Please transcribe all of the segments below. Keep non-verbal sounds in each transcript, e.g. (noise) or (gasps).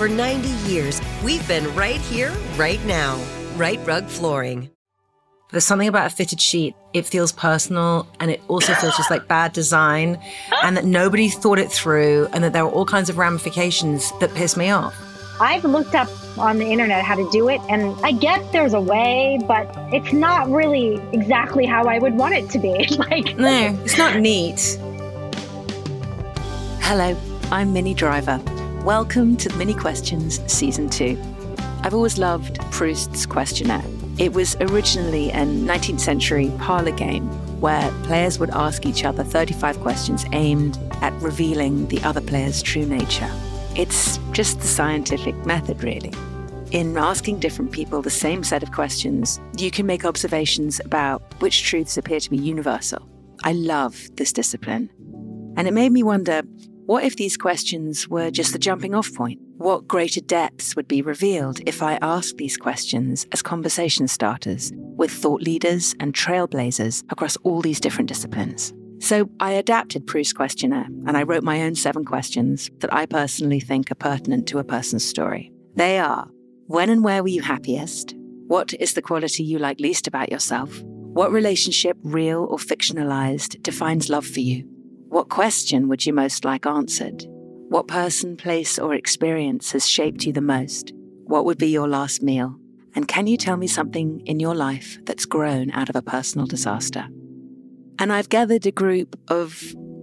For 90 years, we've been right here, right now. Rite Rug Flooring. There's something about a fitted sheet. It feels personal and it also feels just like bad design and that nobody thought it through and that there are all kinds of ramifications that piss me off. I've looked up on the internet how to do it, and I get there's a way, but it's not really exactly how I would want it to be. (laughs) like, No, it's not neat. Hello, I'm Minnie Driver. Welcome to Minnie Questions Season 2. I've always loved Proust's questionnaire. It was originally a 19th century parlor game where players would ask each other 35 questions aimed at revealing the other player's true nature. It's just the scientific method, really. In asking different people the same set of questions, you can make observations about which truths appear to be universal. I love this discipline. And it made me wonder what if these questions were just the jumping off point? What greater depths would be revealed if I asked these questions as conversation starters with thought leaders and trailblazers across all these different disciplines? So I adapted Proust's questionnaire and I wrote my own seven questions that I personally think are pertinent to a person's story. They are When and where were you happiest? What is the quality you like least about yourself? What relationship, real or fictionalized, defines love for you? What question would you most like answered? What person, place, or experience has shaped you the most? What would be your last meal? And can you tell me something in your life that's grown out of a personal disaster? And I've gathered a group of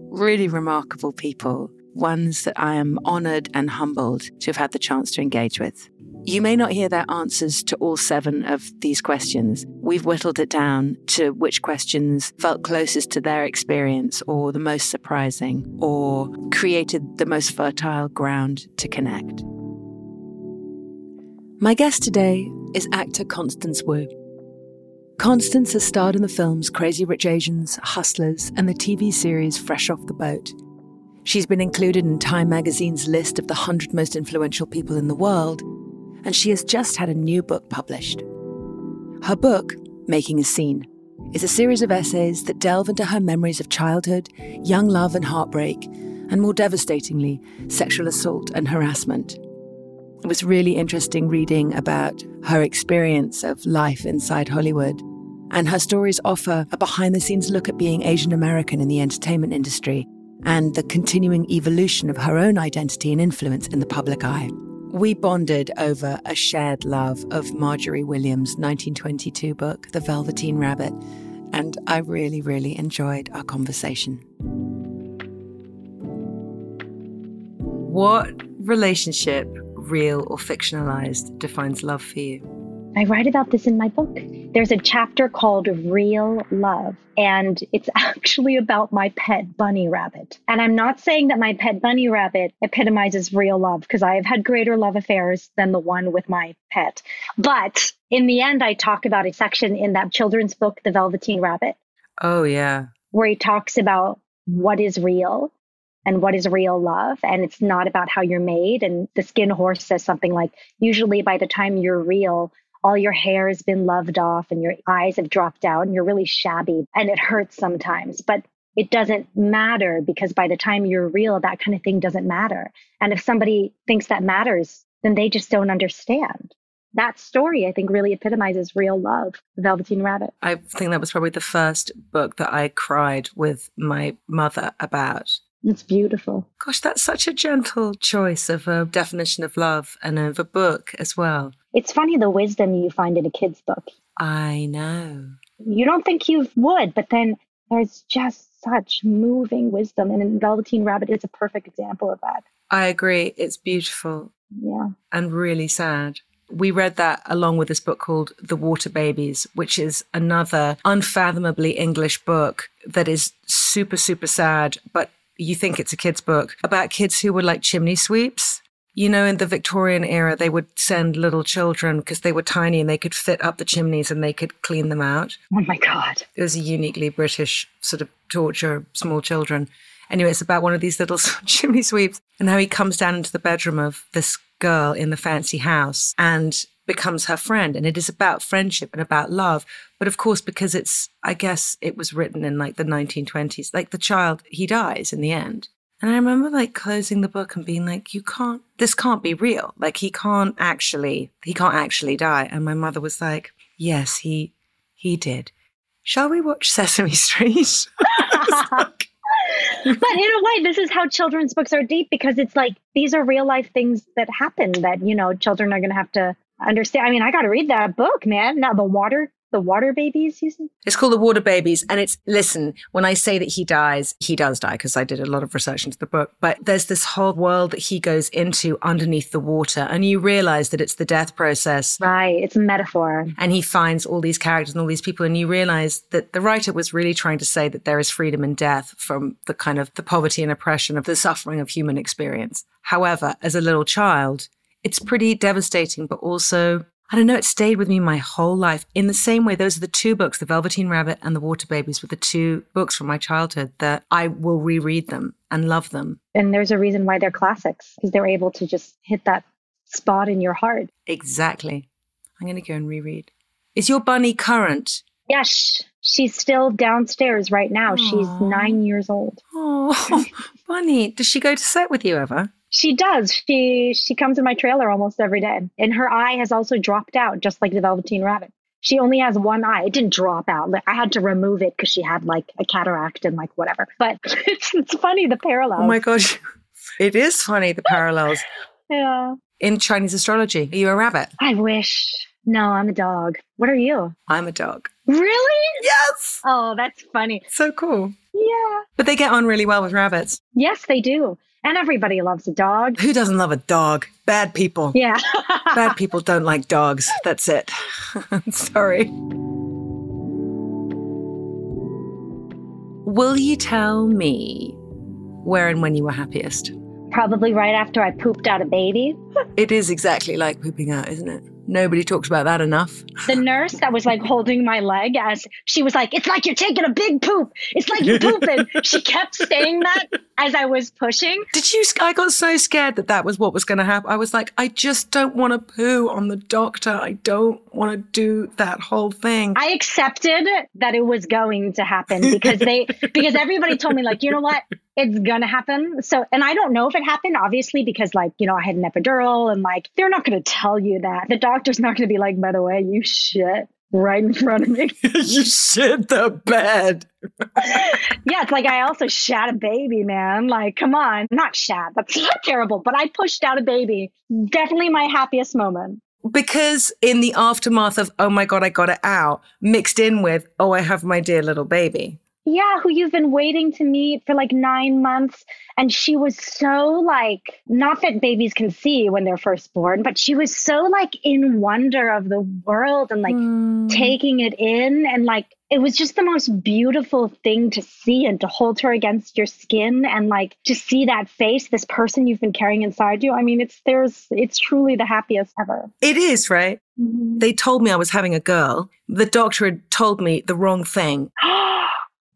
really remarkable people, ones that I am honored and humbled to have had the chance to engage with. You may not hear their answers to all seven of these questions. We've whittled it down to which questions felt closest to their experience or the most surprising or created the most fertile ground to connect. My guest today is actor Constance Wu. Constance has starred in the films Crazy Rich Asians, Hustlers, and the TV series Fresh Off the Boat. She's been included in Time magazine's list of the 100 most influential people in the world, and she has just had a new book published. Her book, Making a Scene, is a series of essays that delve into her memories of childhood, young love and heartbreak, and more devastatingly, sexual assault and harassment. It was really interesting reading about her experience of life inside Hollywood. And her stories offer a behind the scenes look at being Asian American in the entertainment industry and the continuing evolution of her own identity and influence in the public eye. We bonded over a shared love of Margery Williams' 1922 book, The Velveteen Rabbit, and I really, really enjoyed our conversation. What relationship, real or fictionalized, defines love for you? I write about this in my book. There's a chapter called Real Love, and it's (laughs) actually about my pet bunny rabbit. And I'm not saying that my pet bunny rabbit epitomizes real love because I have had greater love affairs than the one with my pet. But in the end, I talk about a section in that children's book, The Velveteen Rabbit. Oh, yeah. Where he talks about what is real and what is real love. And it's not about how you're made. And the skin horse says something like, usually by the time you're real, all your hair has been loved off and your eyes have dropped out and you're really shabby and it hurts sometimes. But it doesn't matter because by the time you're real, that kind of thing doesn't matter. And if somebody thinks that matters, then they just don't understand. That story, I think, really epitomizes real love, Velveteen Rabbit. I think that was probably the first book that I cried with my mother about. It's beautiful. Gosh, that's such a gentle choice of a definition of love and of a book as well. It's funny the wisdom you find in a kid's book. I know. You don't think you would, but then there's just such moving wisdom. And Velveteen Rabbit is a perfect example of that. I agree. It's beautiful. Yeah. And really sad. We read that along with this book called The Water Babies, which is another unfathomably English book that is super, super sad, but you think it's a kid's book about kids who were like chimney sweeps. You know, in the Victorian era, they would send little children because they were tiny and they could fit up the chimneys and they could clean them out. Oh my God. It was a uniquely British sort of torture small children. Anyway, it's about one of these little (laughs) chimney sweeps and how he comes down into the bedroom of this girl in the fancy house and becomes her friend. And it is about friendship and about love. But of course, because it's, I guess it was written in like the 1920s, like the child, he dies in the end. And I remember like closing the book and being like, you can't, this can't be real. Like he can't actually, he can't actually die. And my mother was like, yes, he, he did. Shall we watch Sesame (laughs) Street? (laughs) but in a way, this is how children's books are deep because it's like these are real life things that happen that, you know, children are going to have to understand. I mean, I got to read that book, man. Now, the water the water babies you said? It's called the water babies. And it's, listen, when I say that he dies, he does die because I did a lot of research into the book, but there's this whole world that he goes into underneath the water and you realize that it's the death process. Right. It's a metaphor. And he finds all these characters and all these people. And you realize that the writer was really trying to say that there is freedom in death from the kind of the poverty and oppression of the suffering of human experience. However, as a little child, it's pretty devastating, but also I don't know, it stayed with me my whole life. In the same way, those are the two books, The Velveteen Rabbit and The Water Babies, were the two books from my childhood that I will reread them and love them. And there's a reason why they're classics, because they're able to just hit that spot in your heart. Exactly. I'm going to go and reread. Is your bunny current? Yes, she's still downstairs right now. Aww. She's nine years old. Oh, (laughs) bunny. Does she go to set with you ever? She does. She she comes in my trailer almost every day. And her eye has also dropped out, just like the Velveteen Rabbit. She only has one eye. It didn't drop out. I had to remove it because she had like a cataract and like whatever. But (laughs) it's it's funny the parallels. Oh my gosh. It is funny the parallels. (laughs) yeah. In Chinese astrology, are you a rabbit? I wish. No, I'm a dog. What are you? I'm a dog. Really? Yes. Oh, that's funny. So cool. Yeah. But they get on really well with rabbits. Yes, they do. And everybody loves a dog. Who doesn't love a dog? Bad people. Yeah. (laughs) Bad people don't like dogs. That's it. (laughs) Sorry. Will you tell me where and when you were happiest? Probably right after I pooped out a baby. (laughs) it is exactly like pooping out, isn't it? Nobody talks about that enough. The nurse that was like holding my leg as she was like, It's like you're taking a big poop. It's like you're pooping. (laughs) she kept saying that as I was pushing. Did you? I got so scared that that was what was going to happen. I was like, I just don't want to poo on the doctor. I don't want to do that whole thing. I accepted that it was going to happen because they, because everybody told me, like, you know what? It's going to happen. So, and I don't know if it happened, obviously, because like, you know, I had an epidural and like, they're not going to tell you that. The doctor's not going to be like, by the way, you shit right in front of me. (laughs) you shit the bed. (laughs) yeah, it's like I also shat a baby, man. Like, come on. Not shat. That's not terrible, but I pushed out a baby. Definitely my happiest moment. Because in the aftermath of, oh my God, I got it out, mixed in with, oh, I have my dear little baby. Yeah, who you've been waiting to meet for like nine months. And she was so like, not that babies can see when they're first born, but she was so like in wonder of the world and like Mm. taking it in. And like, it was just the most beautiful thing to see and to hold her against your skin and like to see that face, this person you've been carrying inside you. I mean, it's there's, it's truly the happiest ever. It is, right? They told me I was having a girl. The doctor had told me the wrong thing. (gasps) (gasps) (gasps)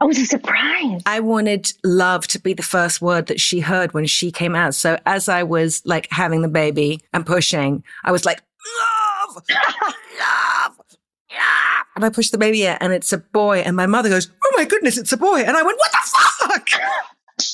It was a surprise. I wanted love to be the first word that she heard when she came out. So as I was like having the baby and pushing, I was like, love, love, love. And I pushed the baby out and it's a boy. And my mother goes, Oh my goodness, it's a boy. And I went, What the fuck? (laughs)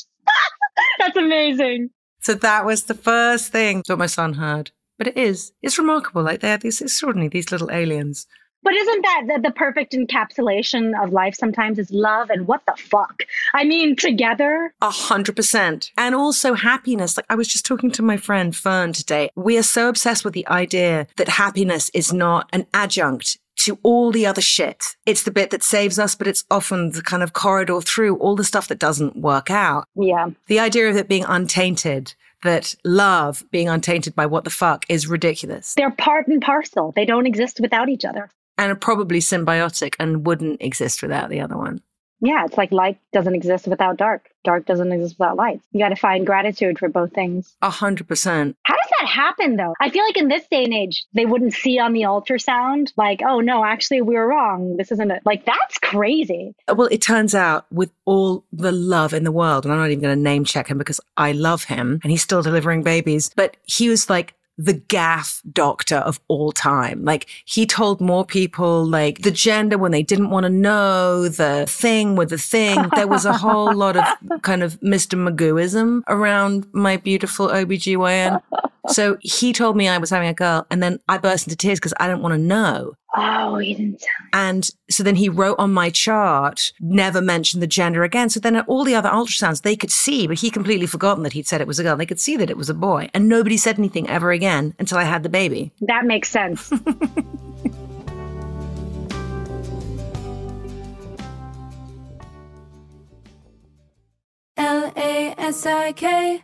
That's amazing. So that was the first thing that my son heard. But it is, it's remarkable. Like they're these extraordinary, these little aliens. But isn't that the, the perfect encapsulation of life sometimes is love and what the fuck? I mean, together. A hundred percent. And also happiness. Like I was just talking to my friend Fern today. We are so obsessed with the idea that happiness is not an adjunct to all the other shit. It's the bit that saves us, but it's often the kind of corridor through all the stuff that doesn't work out. Yeah. The idea of it being untainted, that love being untainted by what the fuck is ridiculous They're part and parcel. They don't exist without each other. And probably symbiotic and wouldn't exist without the other one. Yeah, it's like light doesn't exist without dark. Dark doesn't exist without light. You got to find gratitude for both things. A hundred percent. How does that happen though? I feel like in this day and age, they wouldn't see on the ultrasound, like, oh no, actually we were wrong. This isn't it. Like, that's crazy. Well, it turns out with all the love in the world, and I'm not even going to name check him because I love him and he's still delivering babies, but he was like the gaff doctor of all time. Like he told more people like the gender when they didn't want to know the thing with the thing. There was a whole lot of (laughs) kind of Mr. Magooism around my beautiful OBGYN. So he told me I was having a girl and then I burst into tears because I didn't want to know. Oh, he didn't tell. Me. And so then he wrote on my chart, never mention the gender again. So then at all the other ultrasounds, they could see, but he completely forgotten that he'd said it was a girl. They could see that it was a boy. And nobody said anything ever again until I had the baby. That makes sense. (laughs) L A S I K,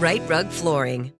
Rite Rug Flooring.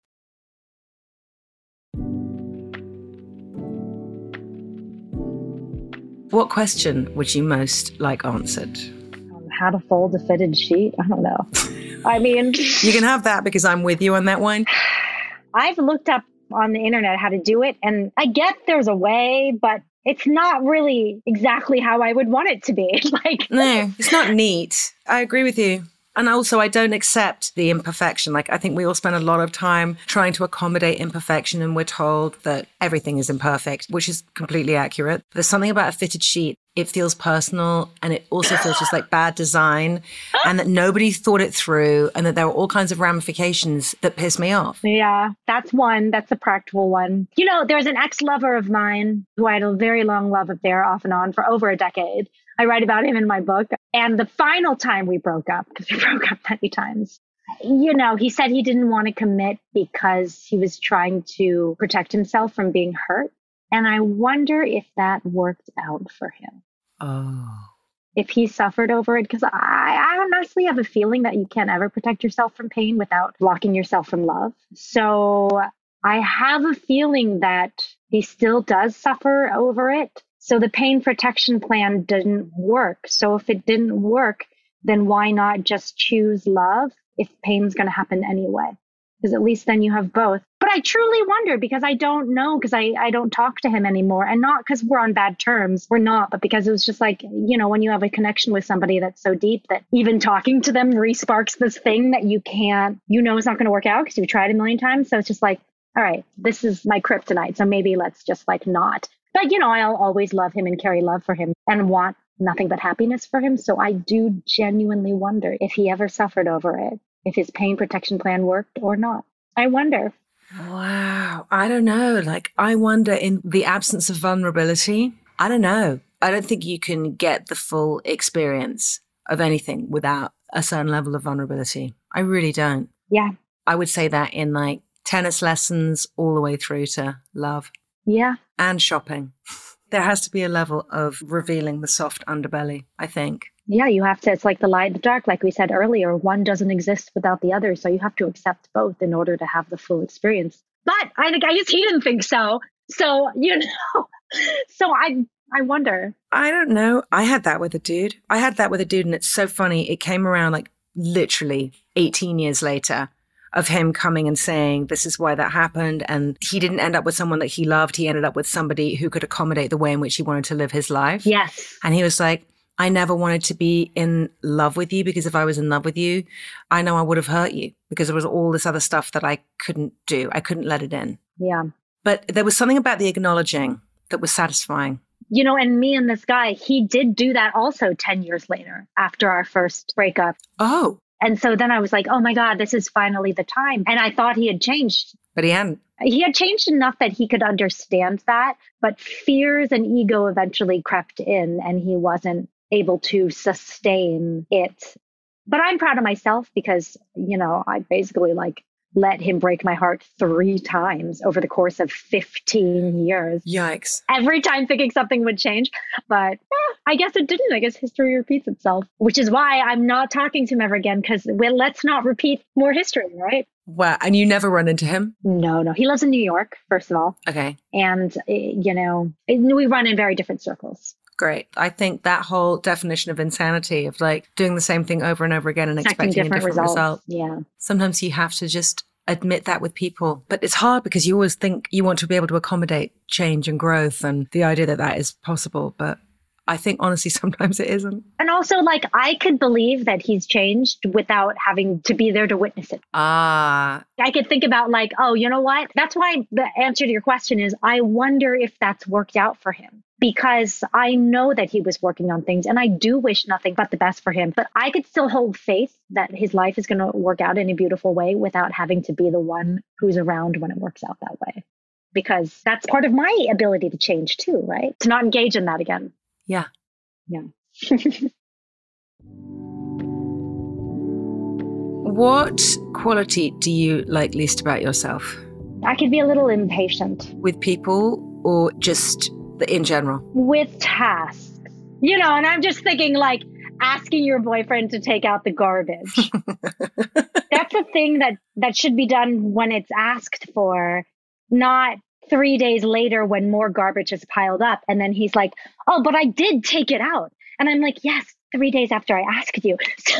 What question would you most like answered? Um, how to fold a fitted sheet? I don't know. I mean, You can have that because I'm with you on that one. I've looked up on the internet how to do it, and I get there's a way, but it's not really exactly how I would want it to be. (laughs) like, No, it's not neat. I agree with you. And also, I don't accept the imperfection. Like, I think we all spend a lot of time trying to accommodate imperfection, and we're told that everything is imperfect, which is completely accurate. There's something about a fitted sheet. It feels personal, and it also feels just like bad design, and that nobody thought it through, and that there are all kinds of ramifications that piss me off. Yeah, that's one. That's a practical one. You know, there's an ex lover of mine who I had a very long love affair off and on for over a decade. I write about him in my book. And the final time we broke up, because we (laughs) broke up many times, you know, he said he didn't want to commit because he was trying to protect himself from being hurt. And I wonder if that worked out for him. Oh. If he suffered over it, because I, I honestly have a feeling that you can't ever protect yourself from pain without blocking yourself from love. So I have a feeling that he still does suffer over it. So the pain protection plan didn't work. So if it didn't work, then why not just choose love if pain's going to happen anyway? Because at least then you have both. But I truly wonder because I don't know because I, I don't talk to him anymore. And not because we're on bad terms. We're not, but because it was just like, you know, when you have a connection with somebody that's so deep that even talking to them re-sparks this thing that you can't, you know, it's not going to work out because you've tried a million times. So it's just like, all right, this is my kryptonite. So maybe let's just like not. But, you know, I'll always love him and carry love for him and want nothing but happiness for him. So I do genuinely wonder if he ever suffered over it, if his pain protection plan worked or not. I wonder. Wow. I don't know. Like, I wonder in the absence of vulnerability, I don't know. I don't think you can get the full experience of anything without a certain level of vulnerability. I really don't. Yeah. I would say that in like tennis lessons all the way through to love Yeah. And shopping. There has to be a level of revealing the soft underbelly, I think. Yeah, you have to. It's like the light, the dark, like we said earlier. One doesn't exist without the other. So you have to accept both in order to have the full experience. But I I guess he didn't think so. So, you know, (laughs) so I I wonder. I don't know. I had that with a dude. I had that with a dude, and it's so funny. It came around like literally 18 years later of him coming and saying, This is why that happened. And he didn't end up with someone that he loved. He ended up with somebody who could accommodate the way in which he wanted to live his life. Yes. And he was like, I never wanted to be in love with you because if I was in love with you, I know I would have hurt you because there was all this other stuff that I couldn't do. I couldn't let it in. Yeah. But there was something about the acknowledging that was satisfying. You know, and me and this guy, he did do that also 10 years later after our first breakup. Oh, And so then I was like, oh my God, this is finally the time. And I thought he had changed. but he hadn't. He had changed enough that he could understand that, but fears and ego eventually crept in and he wasn't able to sustain it. But I'm proud of myself because, you know, I basically like let him break my heart three times over the course of 15 years. Yikes. Every time thinking something would change. But eh, I guess it didn't. I guess history repeats itself, which is why I'm not talking to him ever again because well, let's not repeat more history, right? Wow. And you never run into him? No, no. He lives in New York, first of all. Okay. And, eh, you know, we run in very different circles. Great. I think that whole definition of insanity of like doing the same thing over and over again and Expecting expecting a different different results. result. Yeah. Sometimes you have to just admit that with people. But it's hard because you always think you want to be able to accommodate change and growth and the idea that that is possible. But I think honestly, (laughs) sometimes it isn't. And also, like, I could believe that he's changed without having to be there to witness it. Ah. I could think about, like, oh, you know what? That's why the answer to your question is I wonder if that's worked out for him. Because I know that he was working on things and I do wish nothing but the best for him. But I could still hold faith that his life is going to work out in a beautiful way without having to be the one who's around when it works out that way. Because that's part of my ability to change too, right? To not engage in that again. Yeah. Yeah. (laughs) What quality do you like least about yourself? I could be a little impatient With people or just in general? with tasks, you know, and I'm just thinking like asking your boyfriend to take out the garbage. (laughs) That's a thing that that should be done when it's asked for, not three days later when more garbage is piled up. And then he's like, oh, but I did take it out. And I'm like, yes, three days after I asked you. (laughs) So,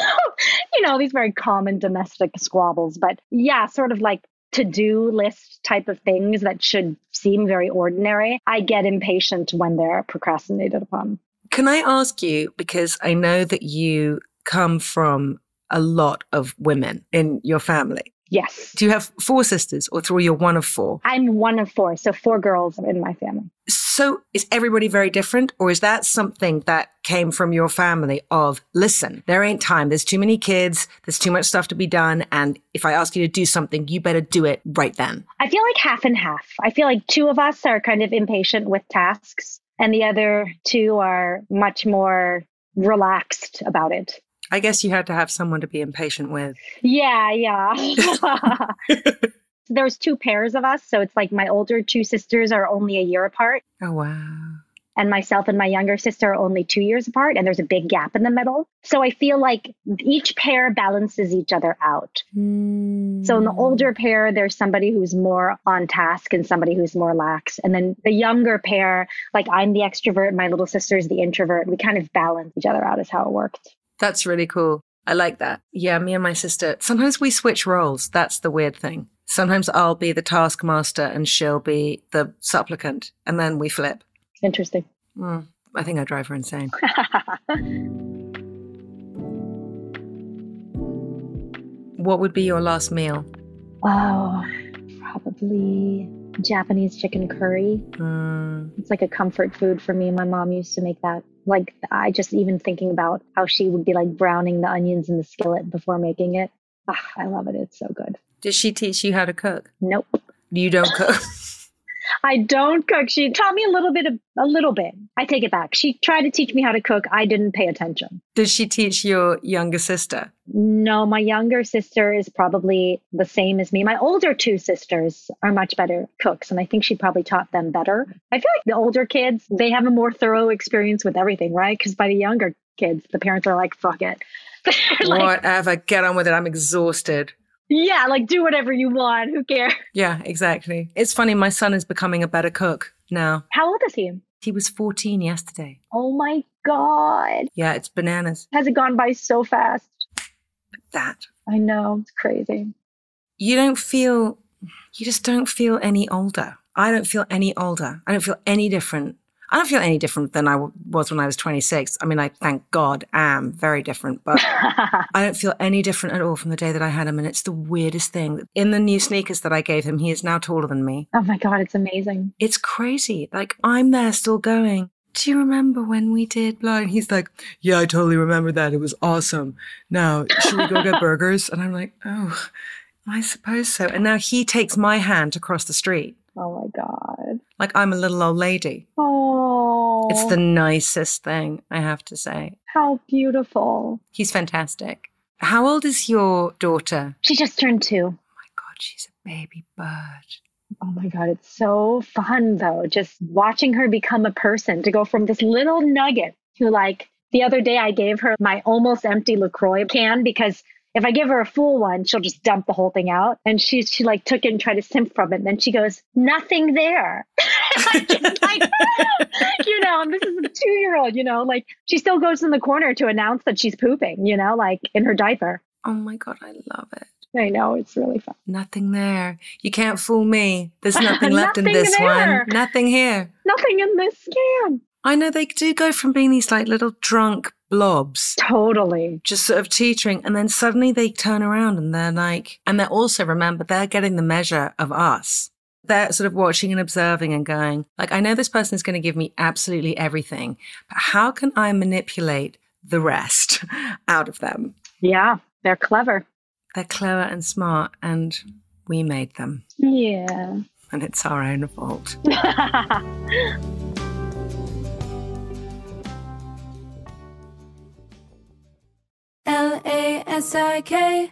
you know, these very common domestic squabbles. But yeah, sort of like to do list type of things that should seem very ordinary. I get impatient when they're procrastinated upon. Can I ask you, because I know that you come from a lot of women in your family. Yes. Do you have four sisters or three? You're one of four. I'm one of four, so four girls in my family. So is everybody very different? Or is that something that came from your family of, listen, there ain't time. There's too many kids. There's too much stuff to be done. And if I ask you to do something, you better do it right then. I feel like half and half. I feel like two of us are kind of impatient with tasks, and the other two are much more relaxed about it. I guess you had to have someone to be impatient with. Yeah, yeah. (laughs) (laughs) There's two pairs of us. So it's like my older two sisters are only a year apart, Oh, wow. and myself and my younger sister are only two years apart, and there's a big gap in the middle. So I feel like each pair balances each other out. Hmm. So in the older pair, there's somebody who's more on task and somebody who's more lax. And then the younger pair, like I'm the extrovert, my little sister's the introvert. We kind of balance each other out, is how it worked. That's really cool. I like that. Yeah, me and my sister, sometimes we switch roles. That's the weird thing. Sometimes I'll be the taskmaster and she'll be the supplicant, and then we flip. Interesting. Mm, I think I drive her insane. (laughs) What would be your last meal? Oh, probably Japanese chicken curry. Mm, It's like a comfort food for me. My mom used to make that. Like, I just even thinking about how she would be like browning the onions in the skillet before making it. Ah, I love it. It's so good. did she teach you how to cook? Nope. You don't cook. (laughs) I don't cook. She taught me a little bit of a little bit. I take it back. She tried to teach me how to cook. I didn't pay attention. did she teach your younger sister? No, my younger sister is probably the same as me. My older two sisters are much better cooks, and I think she probably taught them better. I feel like the older kids, they have a more thorough experience with everything, right? Because by the younger kids, the parents are like, fuck it. (laughs) Like, Whatever, get on with it. I'm exhausted. Yeah, like do whatever you want. Who cares? (laughs) Yeah, exactly. It's funny, my son is becoming a better cook now. How old is he? He was 14 yesterday. Oh my God. Yeah, it's bananas. Has it gone by so fast? That. I know. It's crazy. You don't feel, you just don't feel any older. I don't feel any older. I don't feel any different. I don't feel any different than I w- was when I was 26. I mean, I thank God am very different, but (laughs) I don't feel any different at all from the day that I had him. And it's the weirdest thing. In the new sneakers that I gave him, he is now taller than me. Oh my God, it's amazing. It's crazy. Like, I'm there still going, Do you remember when we did blah? And he's like, Yeah, I totally remember that. It was awesome. Now, should we go get (laughs) burgers? And I'm like, Oh, I suppose so. And now he takes my hand to cross the street. Oh my God. Like I'm a little old lady. Oh. It's the nicest thing, I have to say. How beautiful. He's fantastic. How old is your daughter? She just turned two. Oh my God, she's a baby bird. Oh my God, it's so fun though, just watching her become a person to go from this little nugget to like the other day I gave her my almost empty LaCroix can because if I give her a full one, she'll just dump the whole thing out. And she she like took it and tried to sip from it. And then she goes, nothing there. (laughs) (laughs) like, (laughs) you know, and this is a two year old, you know, like she still goes in the corner to announce that she's pooping, you know, like in her diaper. Oh my God, I love it. I know, it's really fun. Nothing there. You can't fool me. There's (laughs) nothing left in this there. one. Nothing here. Nothing in this can. I know they do go from being these like little drunk blobs. Totally. Just sort of teetering. And then suddenly they turn around and they're like, and they're also, remember, they're getting the measure of us. They're sort of watching and observing and going, like, I know this person is going to give me absolutely everything, but how can I manipulate the rest (laughs) out of them? Yeah, they're clever. They're clever and smart, and we made them. Yeah. And it's our own fault. (laughs) L A S I K,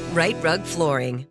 Rite Rug Flooring.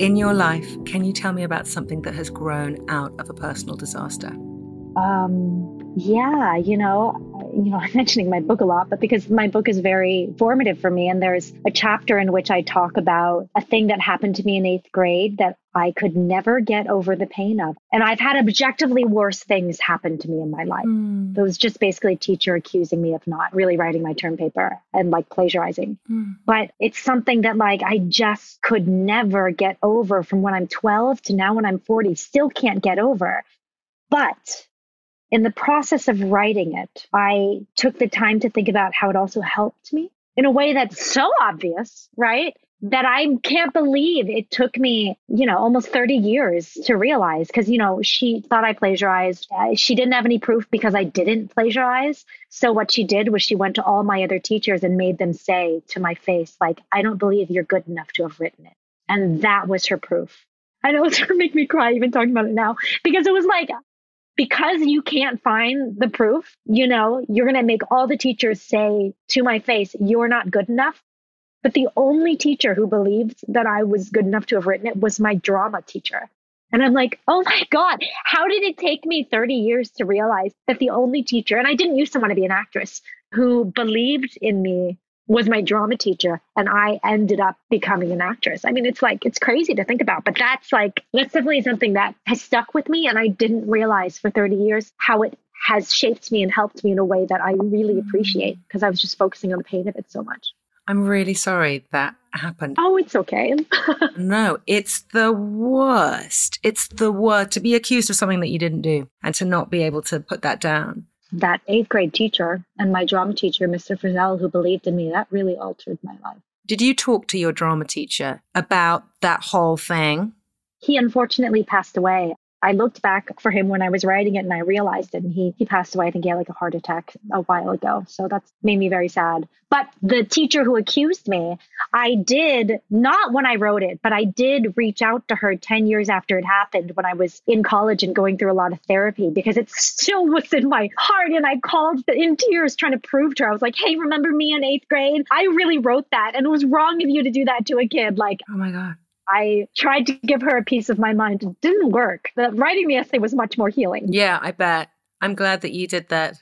In your life, can you tell me about something that has grown out of a personal disaster? Um, yeah, you know, you know, (laughs) I'm mentioning my book a lot, but because my book is very formative for me, and there's a chapter in which I talk about a thing that happened to me in eighth grade that I could never get over the pain of. And I've had objectively worse things happen to me in my life. Mm. It was just basically a teacher accusing me of not really writing my term paper and like plagiarizing. Mm. But it's something that like I just could never get over from when I'm 12 to now when I'm 40, still can't get over. But in the process of writing it, I took the time to think about how it also helped me in a way that's so obvious, right? That I can't believe it took me, you know, almost 30 years to realize. Cause, you know, she thought I plagiarized. She didn't have any proof because I didn't plagiarize. So what she did was she went to all my other teachers and made them say to my face, like, I don't believe you're good enough to have written it. And that was her proof. I know it's gonna make me cry even talking about it now because it was like, because you can't find the proof, you know, you're going to make all the teachers say to my face, you're not good enough. But the only teacher who believed that I was good enough to have written it was my drama teacher. And I'm like, oh my God, how did it take me 30 years to realize that the only teacher, and I didn't used to want to be an actress, who believed in me was my drama teacher and I ended up becoming an actress. I mean, it's like, it's crazy to think about, but that's like, that's definitely something that has stuck with me. And I didn't realize for 30 years how it has shaped me and helped me in a way that I really appreciate mm. because I was just focusing on the pain of it so much. I'm really sorry that happened. Oh, it's okay. (laughs) no, it's the worst. It's the worst to be accused of something that you didn't do and to not be able to put that down. That eighth grade teacher and my drama teacher, Mr. Frizzell, who believed in me, that really altered my life. Did you talk to your drama teacher about that whole thing? He unfortunately passed away. I looked back for him when I was writing it and I realized it. And he, he passed away, I think he had like a heart attack a while ago. So that's made me very sad. But the teacher who accused me, I did, not when I wrote it, but I did reach out to her 10 years after it happened when I was in college and going through a lot of therapy because it still was in my heart. And I called in tears trying to prove to her, I was like, hey, remember me in eighth grade? I really wrote that. And it was wrong of you to do that to a kid. Like, oh my God. I tried to give her a piece of my mind. It didn't work. The writing the essay was much more healing. Yeah, I bet. I'm glad that you did that.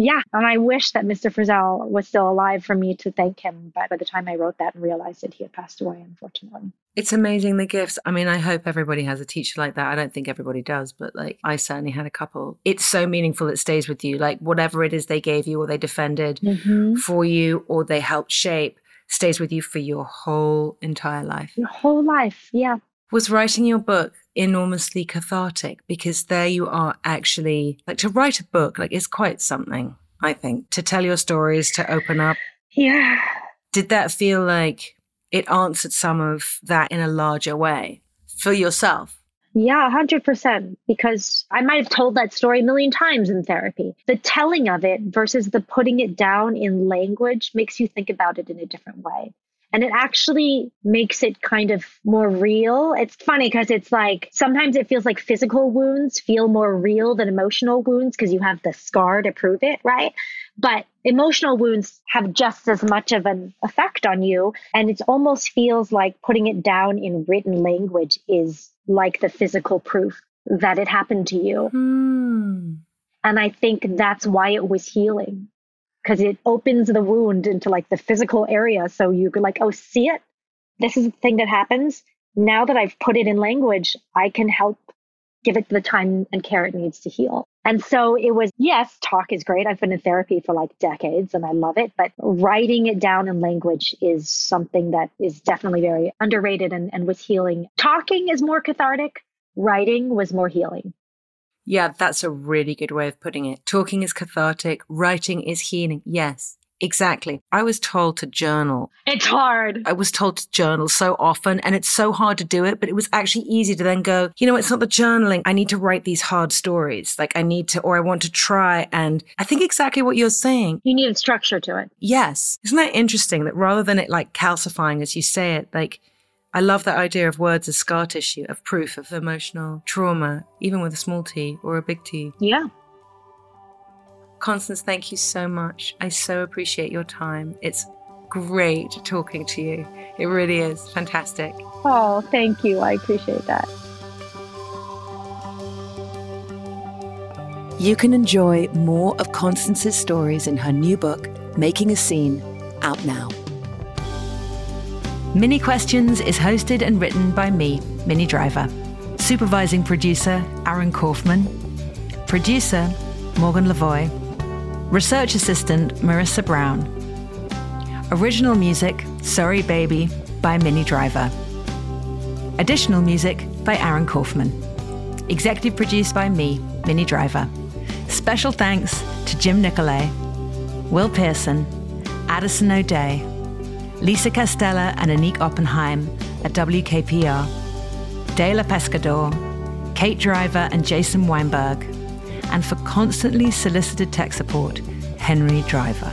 Yeah, and I wish that Mr. Frizzell was still alive for me to thank him. But by the time I wrote that and realized that he had passed away, unfortunately. It's amazing the gifts. I mean, I hope everybody has a teacher like that. I don't think everybody does, but like I certainly had a couple. It's so meaningful, it stays with you. Like whatever it is they gave you or they defended mm-hmm. for you or they helped shape stays with you for your whole entire life. Your whole life, yeah. Was writing your book enormously cathartic because there you are actually like to write a book, like it's quite something, I think, to tell your stories, to open up. Yeah. Did that feel like it answered some of that in a larger way for yourself? Yeah, 100%. Because I might have told that story a million times in therapy. The telling of it versus the putting it down in language makes you think about it in a different way. And it actually makes it kind of more real. It's funny because it's like sometimes it feels like physical wounds feel more real than emotional wounds because you have the scar to prove it, right? But emotional wounds have just as much of an effect on you. And it almost feels like putting it down in written language is like the physical proof that it happened to you. Hmm. And I think that's why it was healing because it opens the wound into like the physical area. So you could like, oh, see it? This is the thing that happens. Now that I've put it in language, I can help give it the time and care it needs to heal. And so it was, yes, talk is great. I've been in therapy for like decades and I love it, but writing it down in language is something that is definitely very underrated and, and was healing. Talking is more cathartic, writing was more healing. Yeah, that's a really good way of putting it. Talking is cathartic, writing is healing. Yes. Exactly. I was told to journal. It's hard. I was told to journal so often and it's so hard to do it, but it was actually easy to then go, you know, it's not the journaling. I need to write these hard stories. Like I need to, or I want to try. And I think exactly what you're saying. You need a structure to it. Yes. Isn't that interesting that rather than it like calcifying as you say it, like I love that idea of words as scar tissue, of proof of emotional trauma, even with a small t or a big T. Yeah. Constance, thank you so much. I so appreciate your time. It's great talking to you. It really is fantastic. Oh, thank you. I appreciate that. You can enjoy more of Constance's stories in her new book, Making a Scene, out now. Minnie Questions is hosted and written by me, Minnie Driver. Supervising producer, Aaron Kaufman. Producer, Morgan Lavoie. Research assistant, Marissa Brown. Original music, Sorry Baby, by Minnie Driver. Additional music by Aaron Kaufman. Executive produced by me, Minnie Driver. Special thanks to Jim Nicolay, Will Pearson, Addison O'Day, Lisa Castella and Anik Oppenheim at WKPR, Dela Pescador, Kate Driver and Jason Weinberg, and for constantly solicited tech support, Henry Driver.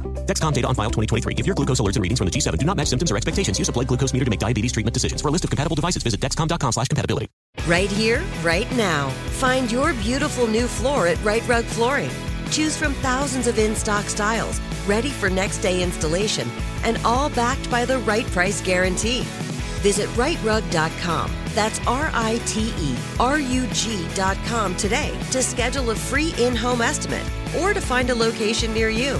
Dexcom data on file 2023. If your glucose alerts and readings from the G7 do not match symptoms or expectations, use a blood glucose meter to make diabetes treatment decisions. For a list of compatible devices, visit dexcom.com slash compatibility. Right here, right now. Find your beautiful new floor at Rite Rug Flooring. Choose from thousands of in stock styles, ready for next day installation, and all backed by the right price guarantee. Visit riterug.com. That's R I T E R U G.com today to schedule a free in home estimate or to find a location near you.